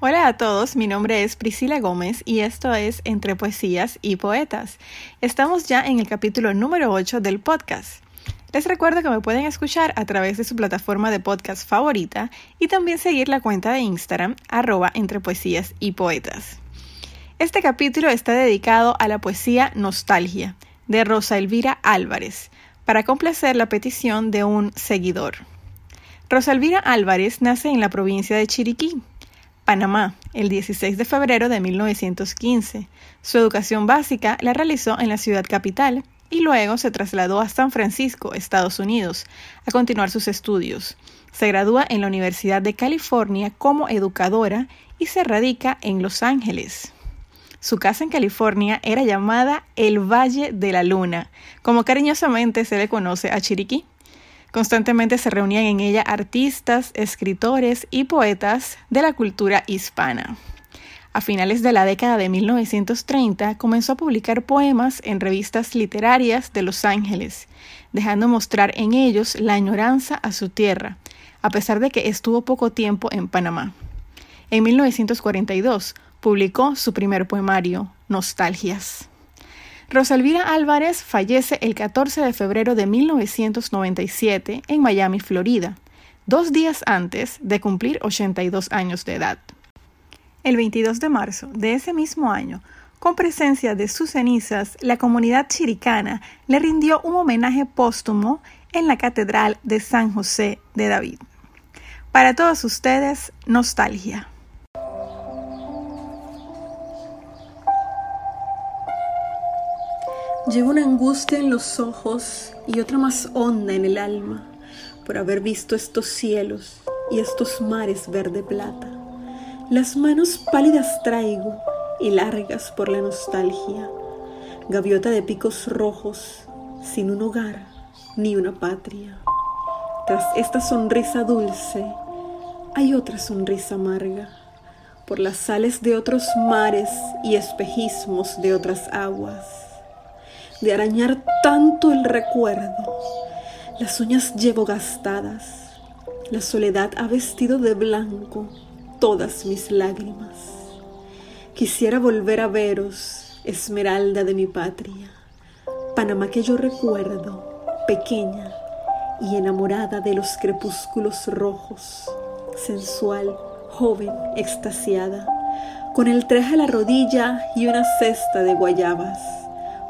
Hola a todos, mi nombre es Priscila Gómez y esto es Entre Poesías y Poetas. Estamos ya en el capítulo número 8 del podcast. Les recuerdo que me pueden escuchar a través de su plataforma de podcast favorita y también seguir la cuenta de Instagram arroba entre poesías y poetas. Este capítulo está dedicado a la poesía Nostalgia de Rosa Elvira Álvarez para complacer la petición de un seguidor. Rosa Elvira Álvarez nace en la provincia de Chiriquí, Panamá, el 16 de febrero de 1915. Su educación básica la realizó en la ciudad capital y luego se trasladó a San Francisco, Estados Unidos, a continuar sus estudios. Se gradúa en la Universidad de California como educadora y se radica en Los Ángeles. Su casa en California era llamada el Valle de la Luna, como cariñosamente se le conoce a Chiriquí. Constantemente se reunían en ella artistas, escritores y poetas de la cultura hispana. A finales de la década de 1930 comenzó a publicar poemas en revistas literarias de Los Ángeles, dejando mostrar en ellos la añoranza a su tierra, a pesar de que estuvo poco tiempo en Panamá. En 1942 publicó su primer poemario, Nostalgias. Rosalvira Álvarez fallece el 14 de febrero de 1997 en Miami, Florida, dos días antes de cumplir 82 años de edad. El 22 de marzo de ese mismo año, con presencia de sus cenizas, la comunidad chiricana le rindió un homenaje póstumo en la Catedral de San José de David. Para todos ustedes, nostalgia. Llevo una angustia en los ojos y otra más honda en el alma por haber visto estos cielos y estos mares verde plata. Las manos pálidas traigo y largas por la nostalgia, gaviota de picos rojos, sin un hogar ni una patria. Tras esta sonrisa dulce hay otra sonrisa amarga, por las sales de otros mares y espejismos de otras aguas de arañar tanto el recuerdo. Las uñas llevo gastadas. La soledad ha vestido de blanco todas mis lágrimas. Quisiera volver a veros, esmeralda de mi patria, Panamá que yo recuerdo, pequeña y enamorada de los crepúsculos rojos, sensual, joven, extasiada, con el traje a la rodilla y una cesta de guayabas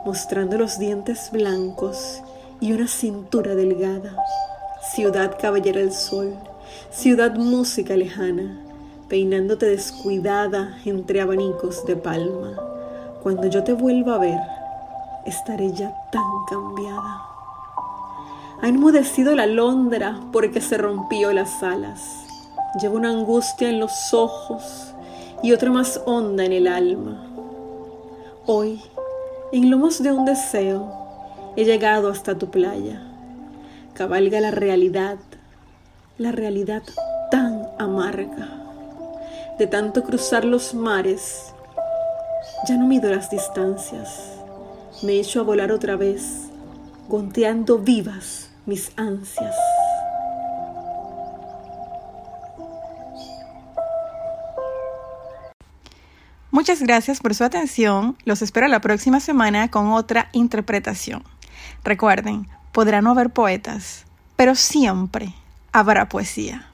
mostrando los dientes blancos y una cintura delgada. Ciudad caballera del sol, ciudad música lejana, peinándote descuidada entre abanicos de palma. Cuando yo te vuelva a ver, estaré ya tan cambiada. Ha enmudecido la alondra porque se rompió las alas. Llevo una angustia en los ojos y otra más honda en el alma. Hoy en lomos de un deseo he llegado hasta tu playa. Cabalga la realidad, la realidad tan amarga. De tanto cruzar los mares, ya no mido las distancias. Me echo a volar otra vez, gonteando vivas mis ansias. Muchas gracias por su atención. Los espero la próxima semana con otra interpretación. Recuerden, podrá no haber poetas, pero siempre habrá poesía.